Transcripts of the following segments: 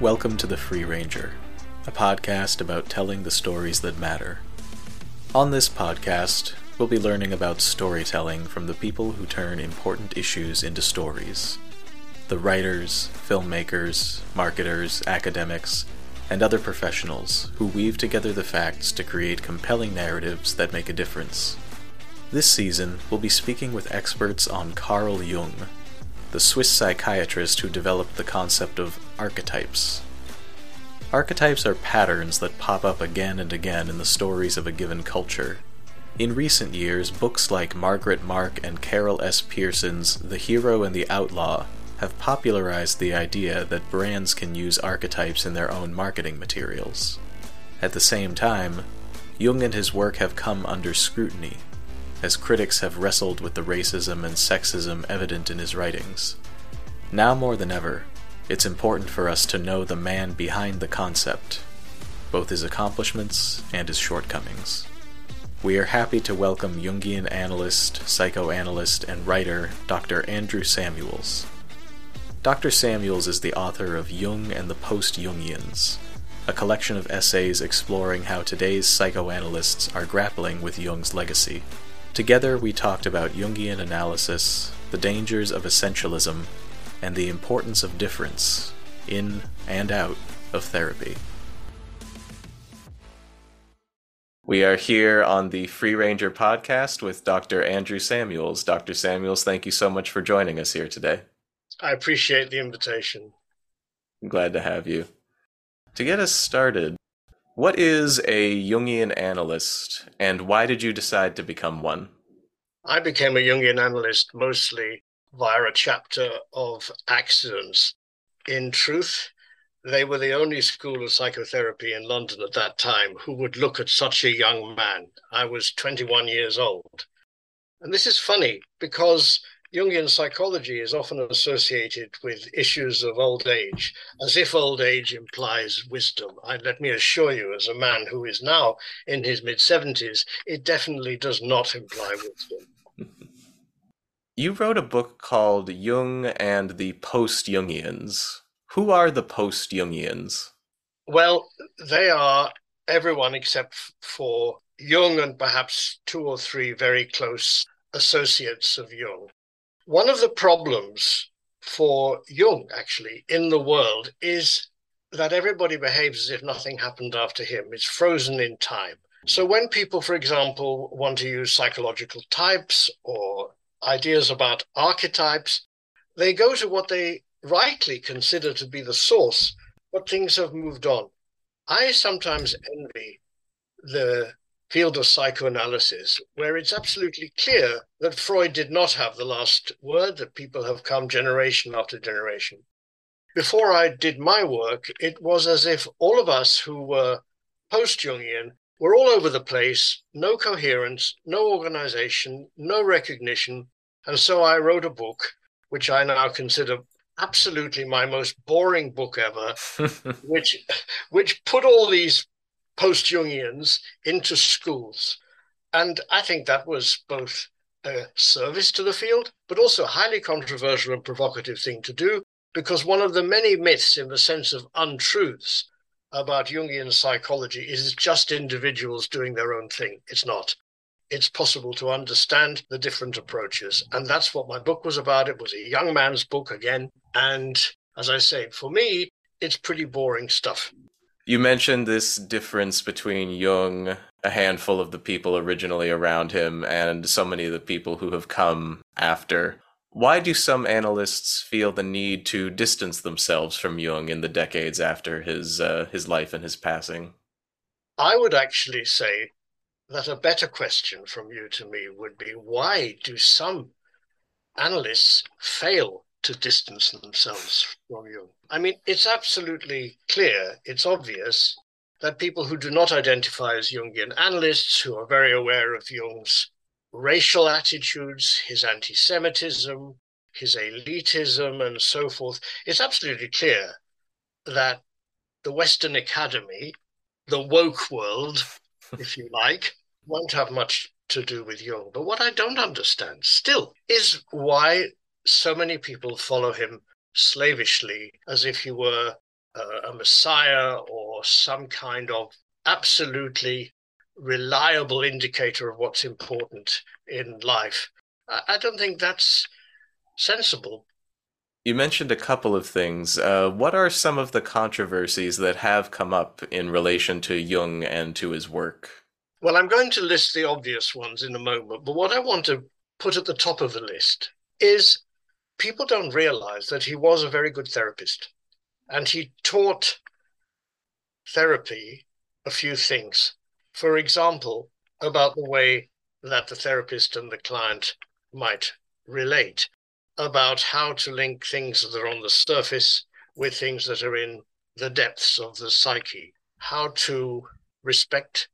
Welcome to The Free Ranger, a podcast about telling the stories that matter. On this podcast, we'll be learning about storytelling from the people who turn important issues into stories the writers, filmmakers, marketers, academics, and other professionals who weave together the facts to create compelling narratives that make a difference. This season, we'll be speaking with experts on Carl Jung, the Swiss psychiatrist who developed the concept of archetypes. Archetypes are patterns that pop up again and again in the stories of a given culture. In recent years, books like Margaret Mark and Carol S. Pearson's The Hero and the Outlaw have popularized the idea that brands can use archetypes in their own marketing materials. At the same time, Jung and his work have come under scrutiny, as critics have wrestled with the racism and sexism evident in his writings. Now more than ever, it's important for us to know the man behind the concept, both his accomplishments and his shortcomings. We are happy to welcome Jungian analyst, psychoanalyst, and writer Dr. Andrew Samuels. Dr. Samuels is the author of Jung and the Post Jungians, a collection of essays exploring how today's psychoanalysts are grappling with Jung's legacy. Together, we talked about Jungian analysis, the dangers of essentialism, and the importance of difference in and out of therapy. We are here on the Free Ranger podcast with Dr. Andrew Samuels. Dr. Samuels, thank you so much for joining us here today. I appreciate the invitation. I'm glad to have you. To get us started, what is a Jungian analyst and why did you decide to become one? I became a Jungian analyst mostly via a chapter of accidents. In truth, they were the only school of psychotherapy in London at that time who would look at such a young man. I was 21 years old. And this is funny because Jungian psychology is often associated with issues of old age, as if old age implies wisdom. I, let me assure you, as a man who is now in his mid 70s, it definitely does not imply wisdom. You wrote a book called Jung and the Post Jungians. Who are the post Jungians? Well, they are everyone except for Jung and perhaps two or three very close associates of Jung. One of the problems for Jung, actually, in the world is that everybody behaves as if nothing happened after him. It's frozen in time. So when people, for example, want to use psychological types or ideas about archetypes, they go to what they rightly consider to be the source, but things have moved on. I sometimes envy the field of psychoanalysis, where it's absolutely clear that Freud did not have the last word, that people have come generation after generation. Before I did my work, it was as if all of us who were post Jungian were all over the place, no coherence, no organization, no recognition. And so I wrote a book, which I now consider absolutely my most boring book ever, which which put all these post Jungians into schools. And I think that was both a service to the field, but also a highly controversial and provocative thing to do, because one of the many myths in the sense of untruths about Jungian psychology is just individuals doing their own thing. It's not. It's possible to understand the different approaches. And that's what my book was about. It was a young man's book again. And as I say, for me, it's pretty boring stuff. You mentioned this difference between Jung, a handful of the people originally around him, and so many of the people who have come after. Why do some analysts feel the need to distance themselves from Jung in the decades after his uh, his life and his passing? I would actually say that a better question from you to me would be why do some analysts fail to distance themselves from Jung. I mean, it's absolutely clear, it's obvious that people who do not identify as Jungian analysts, who are very aware of Jung's racial attitudes, his anti Semitism, his elitism, and so forth, it's absolutely clear that the Western Academy, the woke world, if you like, won't have much to do with Jung. But what I don't understand still is why so many people follow him slavishly as if he were uh, a messiah or some kind of absolutely reliable indicator of what's important in life. I don't think that's sensible. You mentioned a couple of things. Uh, what are some of the controversies that have come up in relation to Jung and to his work? Well, I'm going to list the obvious ones in a moment, but what I want to put at the top of the list is people don't realize that he was a very good therapist and he taught therapy a few things. For example, about the way that the therapist and the client might relate, about how to link things that are on the surface with things that are in the depths of the psyche, how to respect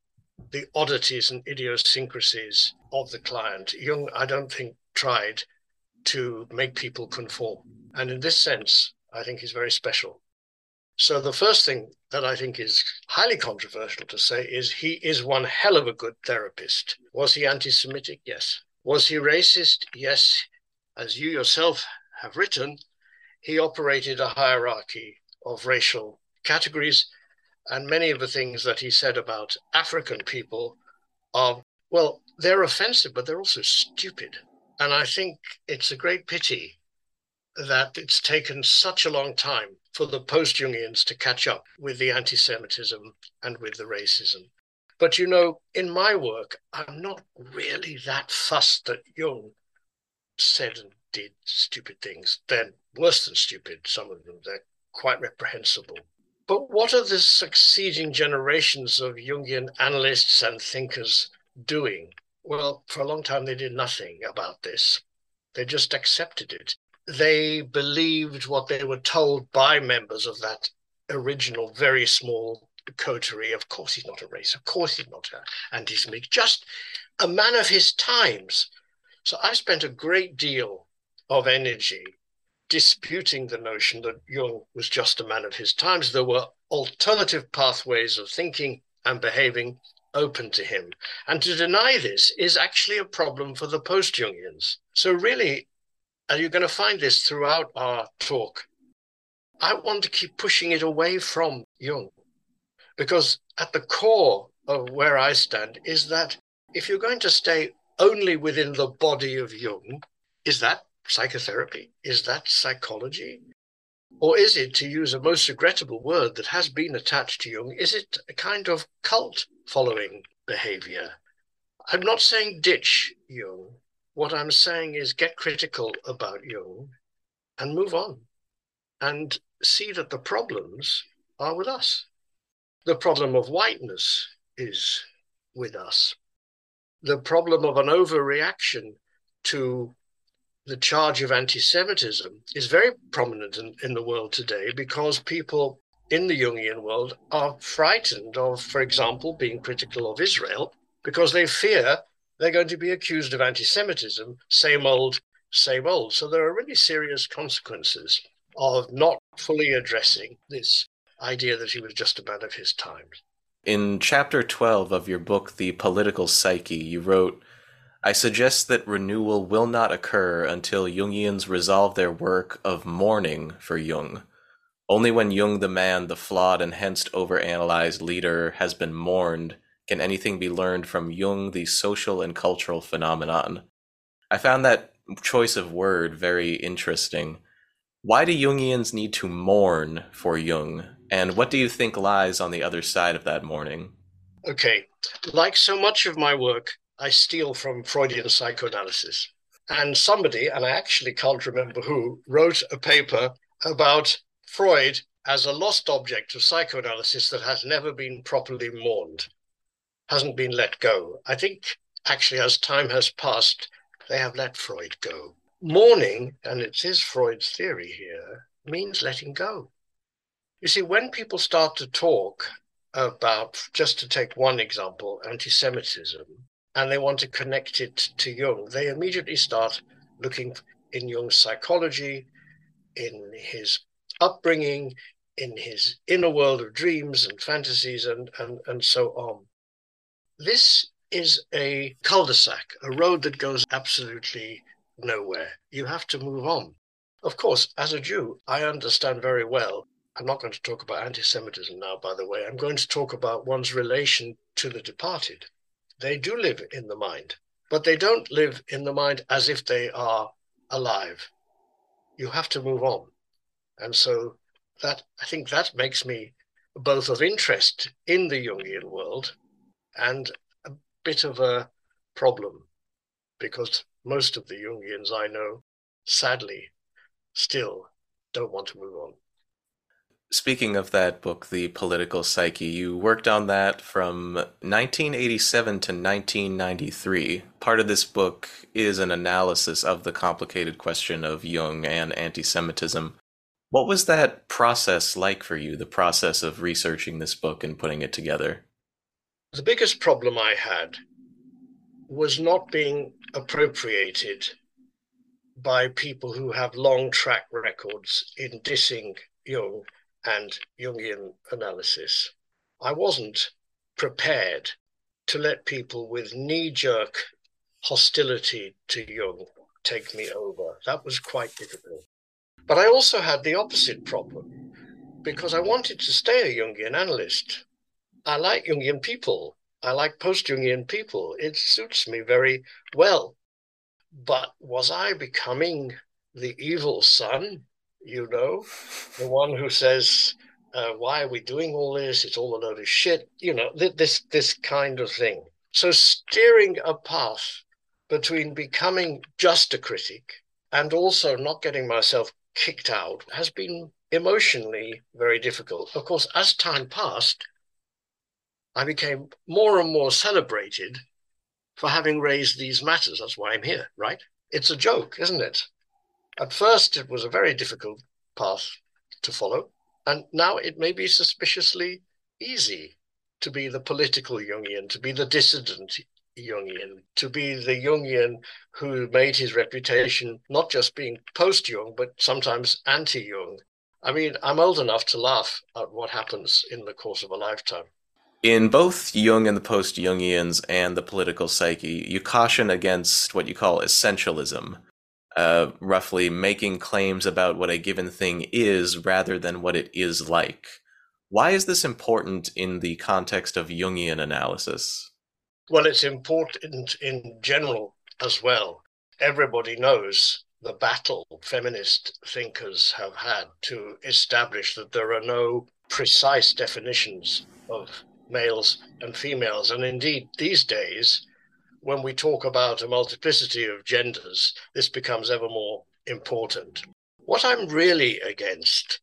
the oddities and idiosyncrasies of the client. Jung, I don't think, tried to make people conform. And in this sense, I think he's very special. So the first thing that I think is highly controversial to say is he is one hell of a good therapist. Was he anti Semitic? Yes. Was he racist? Yes. As you yourself have written, he operated a hierarchy of racial categories and many of the things that he said about African people are, well, they're offensive, but they're also stupid. And I think it's a great pity that it's taken such a long time for the post Jungians to catch up with the anti Semitism and with the racism. But you know, in my work, I'm not really that fussed that Jung said and did stupid things. They're worse than stupid, some of them. They're quite reprehensible. But what are the succeeding generations of Jungian analysts and thinkers doing? Well, for a long time, they did nothing about this. They just accepted it. They believed what they were told by members of that original, very small coterie. Of course, he's not a race. Of course, he's not anti Semitic. Just a man of his times. So I spent a great deal of energy disputing the notion that Jung was just a man of his times. There were alternative pathways of thinking and behaving open to him. And to deny this is actually a problem for the post Jungians. So, really, and you're going to find this throughout our talk, I want to keep pushing it away from Jung. Because at the core of where I stand is that if you're going to stay only within the body of Jung, is that psychotherapy? Is that psychology? Or is it, to use a most regrettable word that has been attached to Jung, is it a kind of cult following behavior? I'm not saying ditch Jung. What I'm saying is get critical about Jung and move on and see that the problems are with us. The problem of whiteness is with us. The problem of an overreaction to the charge of anti Semitism is very prominent in, in the world today because people in the Jungian world are frightened of, for example, being critical of Israel because they fear they're going to be accused of anti Semitism, same old, same old. So there are really serious consequences of not fully addressing this idea that he was just a man of his times. In chapter 12 of your book, The Political Psyche, you wrote, I suggest that renewal will not occur until Jungians resolve their work of mourning for Jung. Only when Jung the man, the flawed and hence overanalyzed leader, has been mourned, can anything be learned from Jung the social and cultural phenomenon. I found that choice of word very interesting. Why do Jungians need to mourn for Jung, and what do you think lies on the other side of that mourning? Okay, like so much of my work, I steal from Freudian psychoanalysis. And somebody, and I actually can't remember who, wrote a paper about Freud as a lost object of psychoanalysis that has never been properly mourned, hasn't been let go. I think actually, as time has passed, they have let Freud go. Mourning, and it is Freud's theory here, means letting go. You see, when people start to talk about, just to take one example, anti Semitism, and they want to connect it to Jung, they immediately start looking in Jung's psychology, in his upbringing, in his inner world of dreams and fantasies, and, and, and so on. This is a cul de sac, a road that goes absolutely nowhere. You have to move on. Of course, as a Jew, I understand very well I'm not going to talk about anti Semitism now, by the way. I'm going to talk about one's relation to the departed. They do live in the mind, but they don't live in the mind as if they are alive. You have to move on. And so that I think that makes me both of interest in the Jungian world and a bit of a problem because most of the Jungians I know, sadly, still don't want to move on. Speaking of that book, The Political Psyche, you worked on that from 1987 to 1993. Part of this book is an analysis of the complicated question of Jung and anti Semitism. What was that process like for you, the process of researching this book and putting it together? The biggest problem I had was not being appropriated by people who have long track records in dissing Jung and Jungian analysis. I wasn't prepared to let people with knee jerk hostility to Jung take me over. That was quite difficult. But I also had the opposite problem because I wanted to stay a Jungian analyst. I like Jungian people. I like post Jungian people. It suits me very well. But was I becoming the evil son you know, the one who says, uh, "Why are we doing all this? It's all a load of shit." You know, th- this this kind of thing. So steering a path between becoming just a critic and also not getting myself kicked out has been emotionally very difficult. Of course, as time passed, I became more and more celebrated for having raised these matters. That's why I'm here, right? It's a joke, isn't it? At first, it was a very difficult path to follow, and now it may be suspiciously easy to be the political Jungian, to be the dissident Jungian, to be the Jungian who made his reputation not just being post Jung, but sometimes anti Jung. I mean, I'm old enough to laugh at what happens in the course of a lifetime. In both Jung and the post Jungians and the political psyche, you caution against what you call essentialism, uh, roughly making claims about what a given thing is rather than what it is like. Why is this important in the context of Jungian analysis? Well, it's important in general as well. Everybody knows the battle feminist thinkers have had to establish that there are no precise definitions of males and females. And indeed, these days, when we talk about a multiplicity of genders, this becomes ever more important. What I'm really against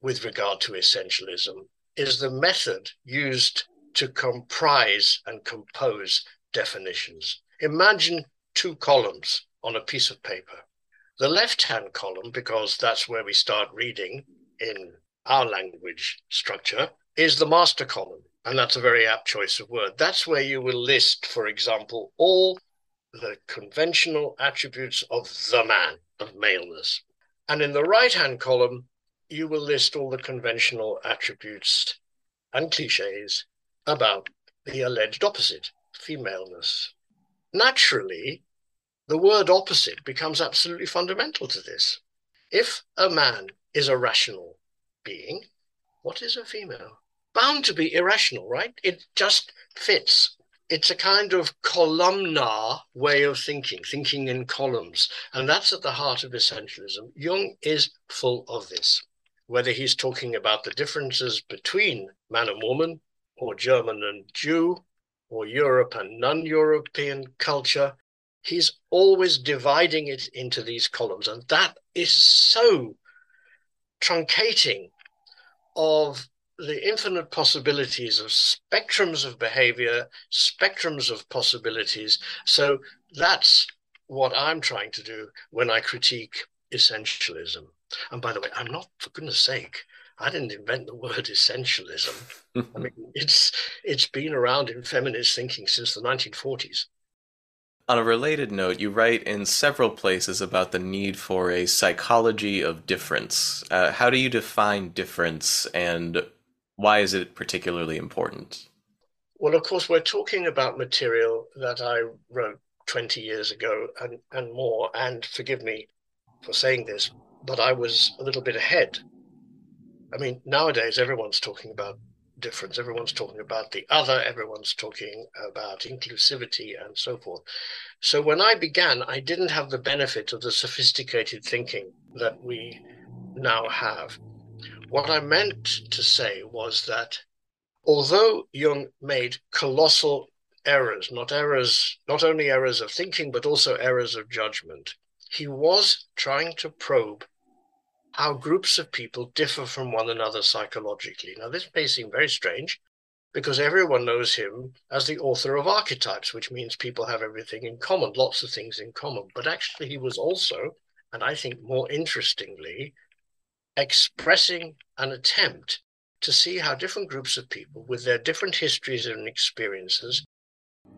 with regard to essentialism is the method used to comprise and compose definitions. Imagine two columns on a piece of paper. The left hand column, because that's where we start reading in our language structure, is the master column. And that's a very apt choice of word. That's where you will list, for example, all the conventional attributes of the man, of maleness. And in the right hand column, you will list all the conventional attributes and cliches about the alleged opposite, femaleness. Naturally, the word opposite becomes absolutely fundamental to this. If a man is a rational being, what is a female? Bound to be irrational, right? It just fits. It's a kind of columnar way of thinking, thinking in columns. And that's at the heart of essentialism. Jung is full of this. Whether he's talking about the differences between man and woman, or German and Jew, or Europe and non European culture, he's always dividing it into these columns. And that is so truncating of the infinite possibilities of spectrums of behavior, spectrums of possibilities. So that's what I'm trying to do when I critique essentialism. And by the way, I'm not, for goodness sake, I didn't invent the word essentialism. I mean, it's it's been around in feminist thinking since the 1940s. On a related note, you write in several places about the need for a psychology of difference. Uh, how do you define difference, and why is it particularly important? Well, of course, we're talking about material that I wrote 20 years ago and, and more. And forgive me for saying this, but I was a little bit ahead I mean, nowadays everyone's talking about difference, everyone's talking about the other, everyone's talking about inclusivity and so forth. So when I began, I didn't have the benefit of the sophisticated thinking that we now have. What I meant to say was that although Jung made colossal errors, not errors, not only errors of thinking, but also errors of judgment, he was trying to probe how groups of people differ from one another psychologically. Now, this may seem very strange because everyone knows him as the author of archetypes, which means people have everything in common, lots of things in common. But actually, he was also, and I think more interestingly, expressing an attempt to see how different groups of people, with their different histories and experiences,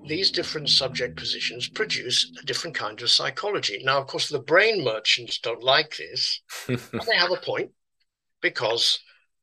these different subject positions produce a different kind of psychology. Now, of course, the brain merchants don't like this. And they have a point because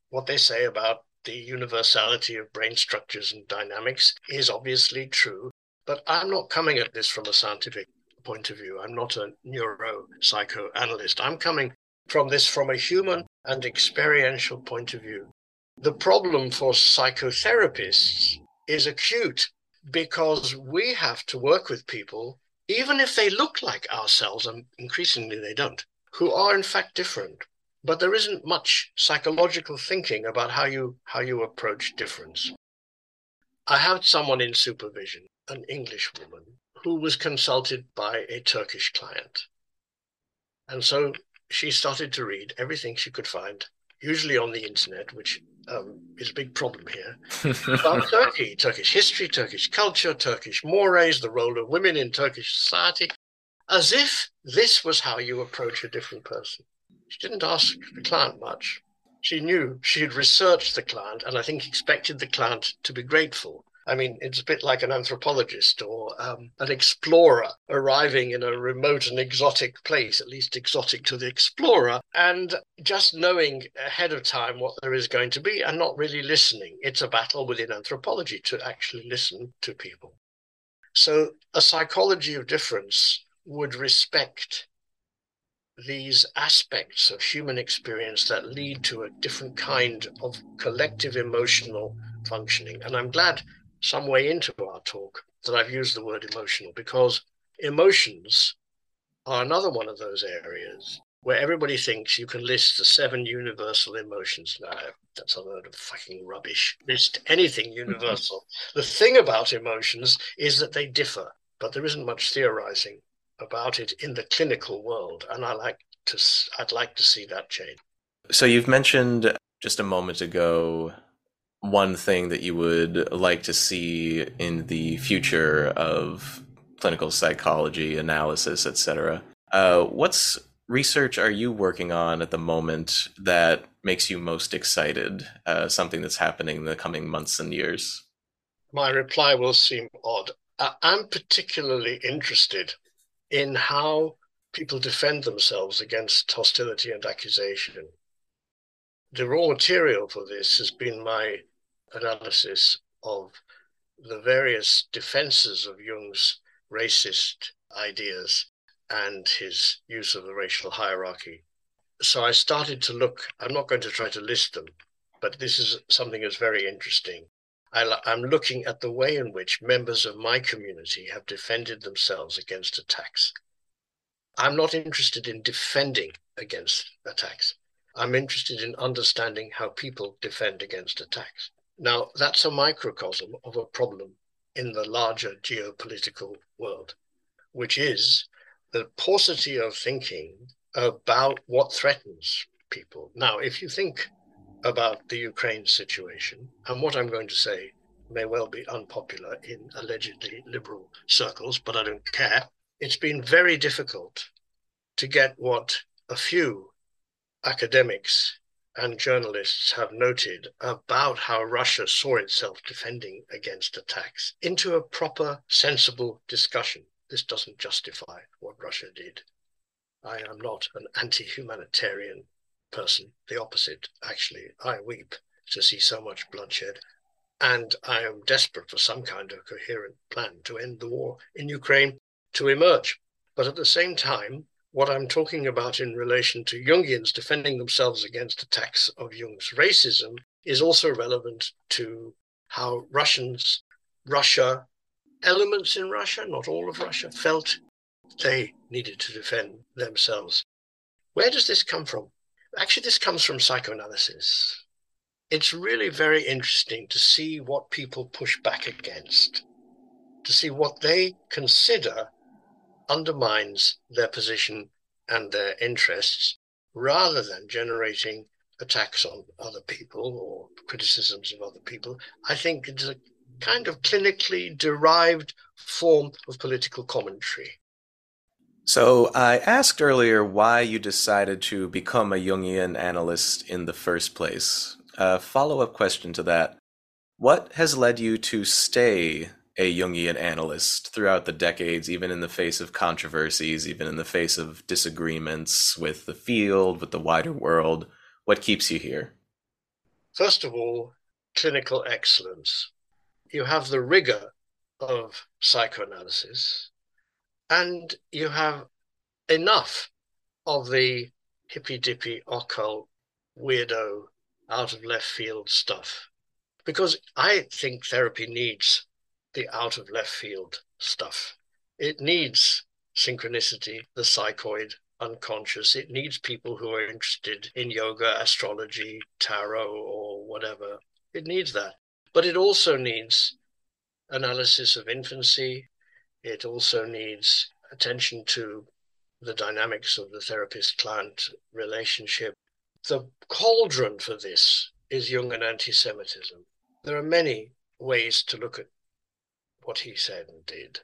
what they say about the universality of brain structures and dynamics is obviously true. But I'm not coming at this from a scientific point of view. I'm not a neuropsychoanalyst. I'm coming from this from a human and experiential point of view. The problem for psychotherapists is acute because we have to work with people, even if they look like ourselves, and increasingly they don't, who are in fact different. But there isn't much psychological thinking about how you how you approach difference. I had someone in supervision, an English woman, who was consulted by a Turkish client. And so she started to read everything she could find, usually on the internet, which um, is a big problem here. about Turkey, Turkish history, Turkish culture, Turkish mores, the role of women in Turkish society, as if this was how you approach a different person. She didn't ask the client much. She knew she had researched the client and I think expected the client to be grateful. I mean, it's a bit like an anthropologist or um, an explorer arriving in a remote and exotic place, at least exotic to the explorer, and just knowing ahead of time what there is going to be and not really listening. It's a battle within anthropology to actually listen to people. So, a psychology of difference would respect these aspects of human experience that lead to a different kind of collective emotional functioning. And I'm glad some way into our talk that I've used the word emotional because emotions are another one of those areas where everybody thinks you can list the seven universal emotions. No, that's a load of fucking rubbish. List anything mm-hmm. universal. the thing about emotions is that they differ, but there isn't much theorizing about it in the clinical world, and I like to. I'd like to see that change. So you've mentioned just a moment ago one thing that you would like to see in the future of clinical psychology analysis, etc. Uh, what's research are you working on at the moment that makes you most excited? Uh, something that's happening in the coming months and years. My reply will seem odd. I'm particularly interested in how people defend themselves against hostility and accusation. The raw material for this has been my analysis of the various defenses of Jung's racist ideas and his use of the racial hierarchy. So I started to look, I'm not going to try to list them, but this is something that's very interesting. I, am looking at the way in which members of my community have defended themselves against attacks. I'm not interested in defending against attacks. I'm interested in understanding how people defend against attacks. Now, that's a microcosm of a problem in the larger geopolitical world, which is the paucity of thinking about what threatens people. Now, if you think about the Ukraine situation, and what I'm going to say may well be unpopular in allegedly liberal circles, but I don't care. It's been very difficult to get what a few academics and journalists have noted about how Russia saw itself defending against attacks into a proper, sensible discussion. This doesn't justify what Russia did. I am not an anti humanitarian person, the opposite, actually. I weep to see so much bloodshed. And I am desperate for some kind of coherent plan to end the war in Ukraine to emerge. But at the same time, what I'm talking about in relation to Jungians defending themselves against attacks of Jung's racism is also relevant to how Russians, Russia, elements in Russia, not all of Russia, felt they needed to defend themselves. Where does this come from? Actually, this comes from psychoanalysis. It's really very interesting to see what people push back against, to see what they consider undermines their position and their interests rather than generating attacks on other people or criticisms of other people. I think it's a kind of clinically derived form of political commentary. So, I asked earlier why you decided to become a Jungian analyst in the first place. A follow up question to that What has led you to stay a Jungian analyst throughout the decades, even in the face of controversies, even in the face of disagreements with the field, with the wider world? What keeps you here? First of all, clinical excellence. You have the rigor of psychoanalysis, and you have enough of the hippy dippy, occult, weirdo, out of left field stuff. Because I think therapy needs the out of left field stuff. It needs synchronicity, the psychoid, unconscious. It needs people who are interested in yoga, astrology, tarot, or whatever. It needs that. But it also needs analysis of infancy. It also needs attention to the dynamics of the therapist client relationship. The cauldron for this is Jungian anti Semitism. There are many ways to look at what he said and did.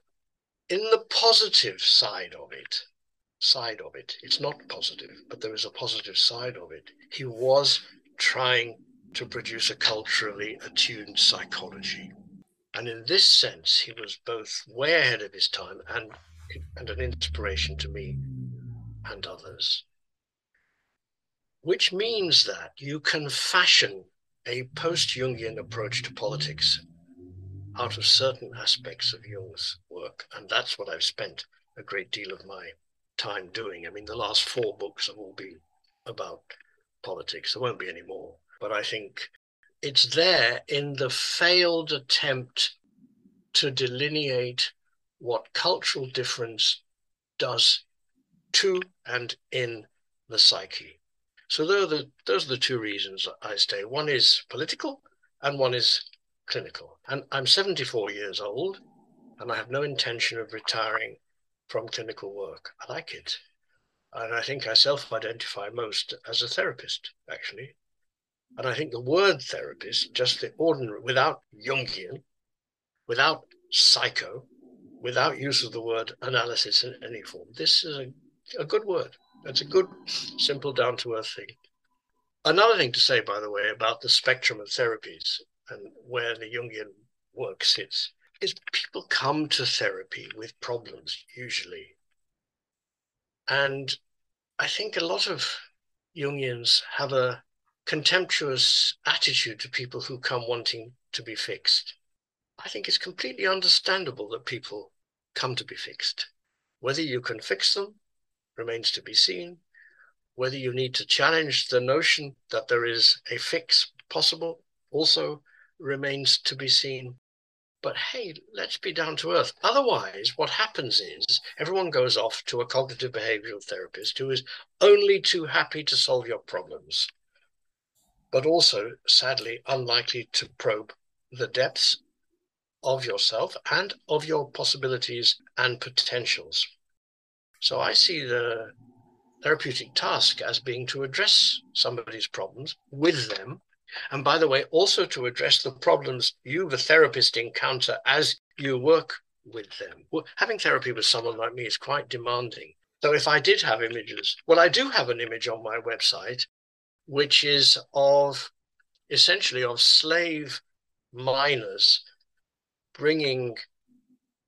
In the positive side of it, side of it, it's not positive, but there is a positive side of it. He was trying to produce a culturally attuned psychology. And in this sense, he was both way ahead of his time and, and an inspiration to me and others. Which means that you can fashion a post Jungian approach to politics out of certain aspects of Jung's work. And that's what I've spent a great deal of my time doing. I mean, the last four books have all been about politics. There won't be any more. But I think it's there in the failed attempt to delineate what cultural difference does to and in the psyche. So those are the, those are the two reasons I stay. One is political and one is clinical. And I'm 74 years old, and I have no intention of retiring from clinical work. I like it. And I think I self identify most as a therapist, actually. And I think the word therapist, just the ordinary, without Jungian, without psycho, without use of the word analysis in any form, this is a, a good word. It's a good, simple, down to earth thing. Another thing to say, by the way, about the spectrum of therapies and where the Jungian work sits is people come to therapy with problems usually. And I think a lot of Jungians have a contemptuous attitude to people who come wanting to be fixed. I think it's completely understandable that people come to be fixed. Whether you can fix them remains to be seen. Whether you need to challenge the notion that there is a fix possible also remains to be seen. But hey, let's be down to earth. Otherwise, what happens is everyone goes off to a cognitive behavioral therapist who is only too happy to solve your problems, but also, sadly, unlikely to probe the depths of yourself and of your possibilities and potentials. So I see the therapeutic task as being to address somebody's problems with them and by the way, also to address the problems you, the therapist, encounter as you work with them. Having therapy with someone like me is quite demanding. So if I did have images, well, I do have an image on my website, which is of essentially of slave miners bringing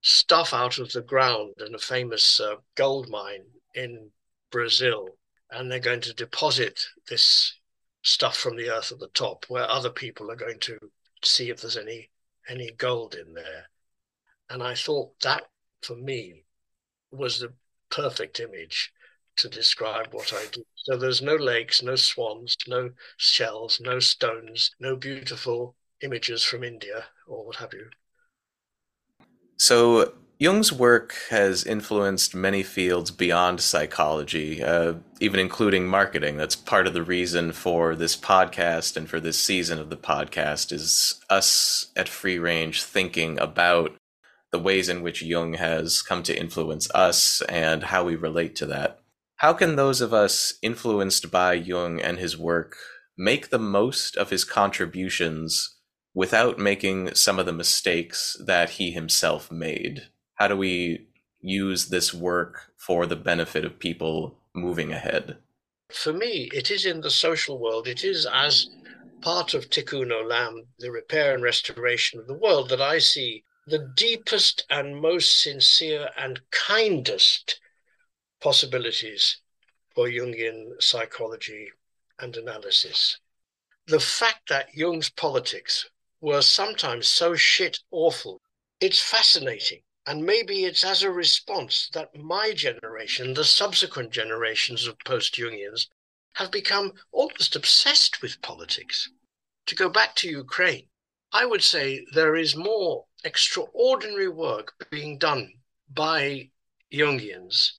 stuff out of the ground in a famous uh, gold mine in Brazil. And they're going to deposit this stuff from the earth at the top where other people are going to see if there's any any gold in there and i thought that for me was the perfect image to describe what I do. So there's no lakes, no swans, no shells, no stones, no beautiful images from India or what have you. So Jung's work has influenced many fields beyond psychology, uh, even including marketing. That's part of the reason for this podcast and for this season of the podcast is us at Free Range thinking about the ways in which Jung has come to influence us and how we relate to that. How can those of us influenced by Jung and his work make the most of his contributions without making some of the mistakes that he himself made? How do we use this work for the benefit of people moving ahead? For me, it is in the social world. It is as part of Tikkun Olam, the repair and restoration of the world, that I see the deepest and most sincere and kindest possibilities for Jungian psychology and analysis. The fact that Jung's politics were sometimes so shit awful, it's fascinating and maybe it's as a response that my generation, the subsequent generations of post Jungians, have become almost obsessed with politics. To go back to Ukraine, I would say there is more extraordinary work being done by Jungians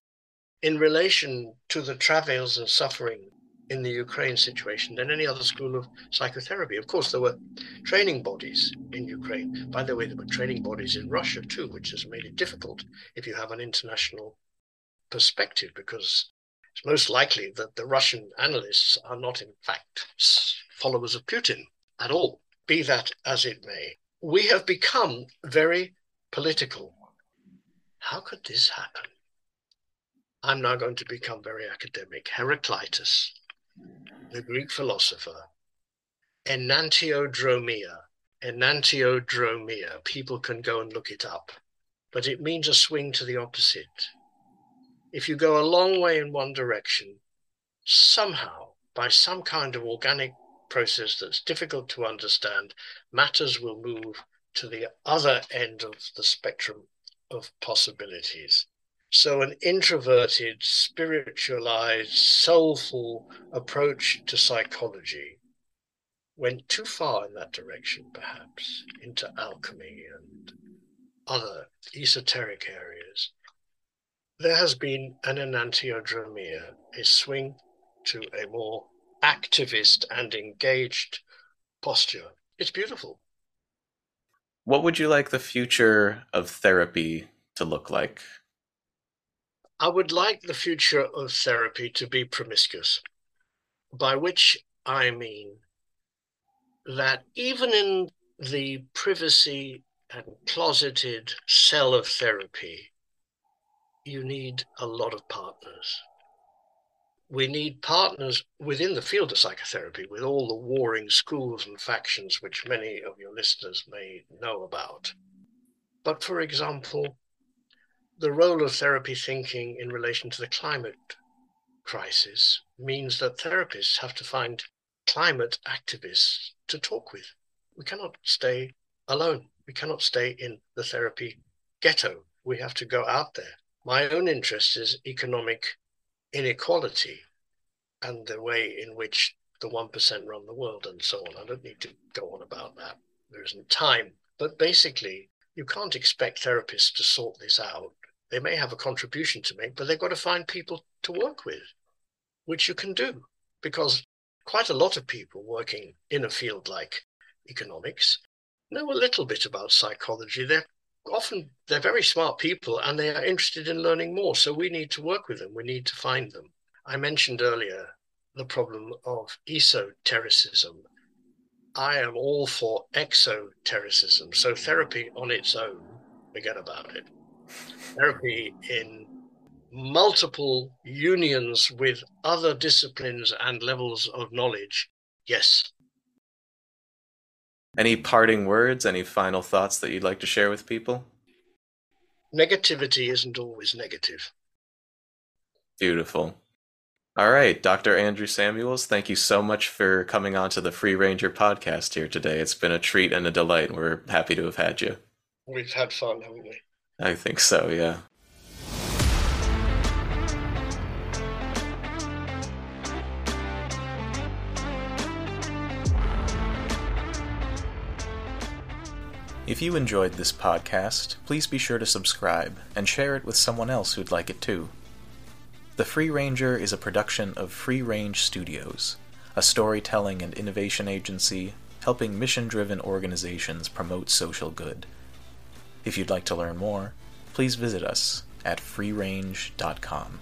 in relation to the travails and suffering in the Ukraine situation than any other school of psychotherapy. Of course, there were training bodies in Ukraine. By the way, there were training bodies in Russia too, which has made it difficult if you have an international perspective, because it's most likely that the Russian analysts are not, in fact, followers of Putin at all. Be that as it may, we have become very political. How could this happen? I'm now going to become very academic. Heraclitus the Greek philosopher, enantiodromia. Enantiodromia. People can go and look it up, but it means a swing to the opposite. If you go a long way in one direction, somehow, by some kind of organic process that's difficult to understand, matters will move to the other end of the spectrum of possibilities. So, an introverted, spiritualized, soulful approach to psychology went too far in that direction, perhaps, into alchemy and other esoteric areas. There has been an enantiodromia, a swing to a more activist and engaged posture. It's beautiful. What would you like the future of therapy to look like? I would like the future of therapy to be promiscuous, by which I mean that even in the privacy and closeted cell of therapy, you need a lot of partners. We need partners within the field of psychotherapy with all the warring schools and factions which many of your listeners may know about. But for example, the role of therapy thinking in relation to the climate crisis means that therapists have to find climate activists to talk with. We cannot stay alone. We cannot stay in the therapy ghetto. We have to go out there. My own interest is economic inequality and the way in which the 1% run the world and so on. I don't need to go on about that. There isn't time. But basically, you can't expect therapists to sort this out they may have a contribution to make, but they've got to find people to work with, which you can do because quite a lot of people working in a field like economics know a little bit about psychology. They're often they're very smart people and they are interested in learning more. So we need to work with them. We need to find them. I mentioned earlier the problem of esotericism. I am all for exotericism. So therapy on its own, forget about it therapy in multiple unions with other disciplines and levels of knowledge, yes. Any parting words, any final thoughts that you'd like to share with people? Negativity isn't always negative. Beautiful. All right, Dr. Andrew Samuels, thank you so much for coming on to the Free Ranger podcast here today. It's been a treat and a delight. We're happy to have had you. We've had fun, haven't we? I think so, yeah. If you enjoyed this podcast, please be sure to subscribe and share it with someone else who'd like it too. The Free Ranger is a production of Free Range Studios, a storytelling and innovation agency helping mission driven organizations promote social good. If you'd like to learn more, please visit us at freerange.com.